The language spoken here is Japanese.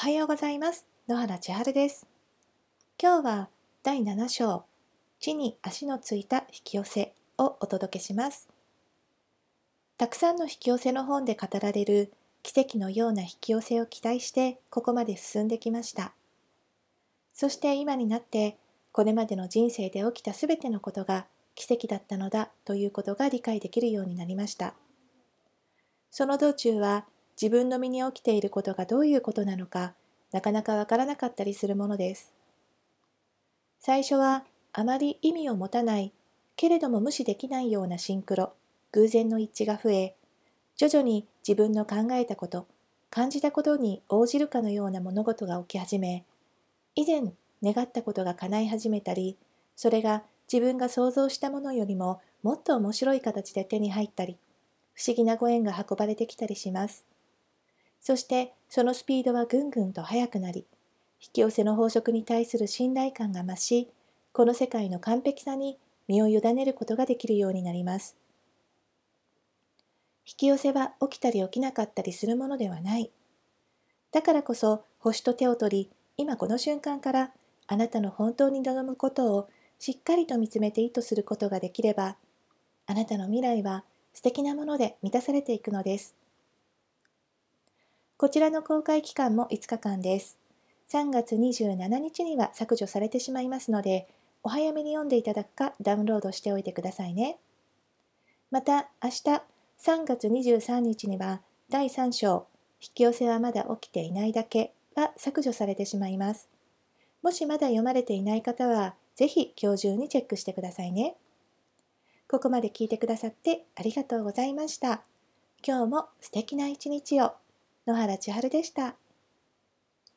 おはようございます。野原千春です。今日は第7章、地に足のついた引き寄せをお届けします。たくさんの引き寄せの本で語られる奇跡のような引き寄せを期待してここまで進んできました。そして今になってこれまでの人生で起きたすべてのことが奇跡だったのだということが理解できるようになりました。その道中は自分の身に起きていることがどういうことなのかなかなかわからなかったりするものです。最初はあまり意味を持たないけれども無視できないようなシンクロ偶然の一致が増え徐々に自分の考えたこと感じたことに応じるかのような物事が起き始め以前願ったことが叶い始めたりそれが自分が想像したものよりももっと面白い形で手に入ったり不思議なご縁が運ばれてきたりします。そしてそのスピードはぐんぐんと速くなり、引き寄せの法則に対する信頼感が増し、この世界の完璧さに身を委ねることができるようになります。引き寄せは起きたり起きなかったりするものではない。だからこそ星と手を取り、今この瞬間からあなたの本当に望むことをしっかりと見つめて意図することができれば、あなたの未来は素敵なもので満たされていくのです。こちらの公開期間も5日間です。3月27日には削除されてしまいますので、お早めに読んでいただくかダウンロードしておいてくださいね。また明日3月23日には第3章引き寄せはまだ起きていないだけが削除されてしまいます。もしまだ読まれていない方は、ぜひ今日中にチェックしてくださいね。ここまで聞いてくださってありがとうございました。今日も素敵な一日を。野原千春でした。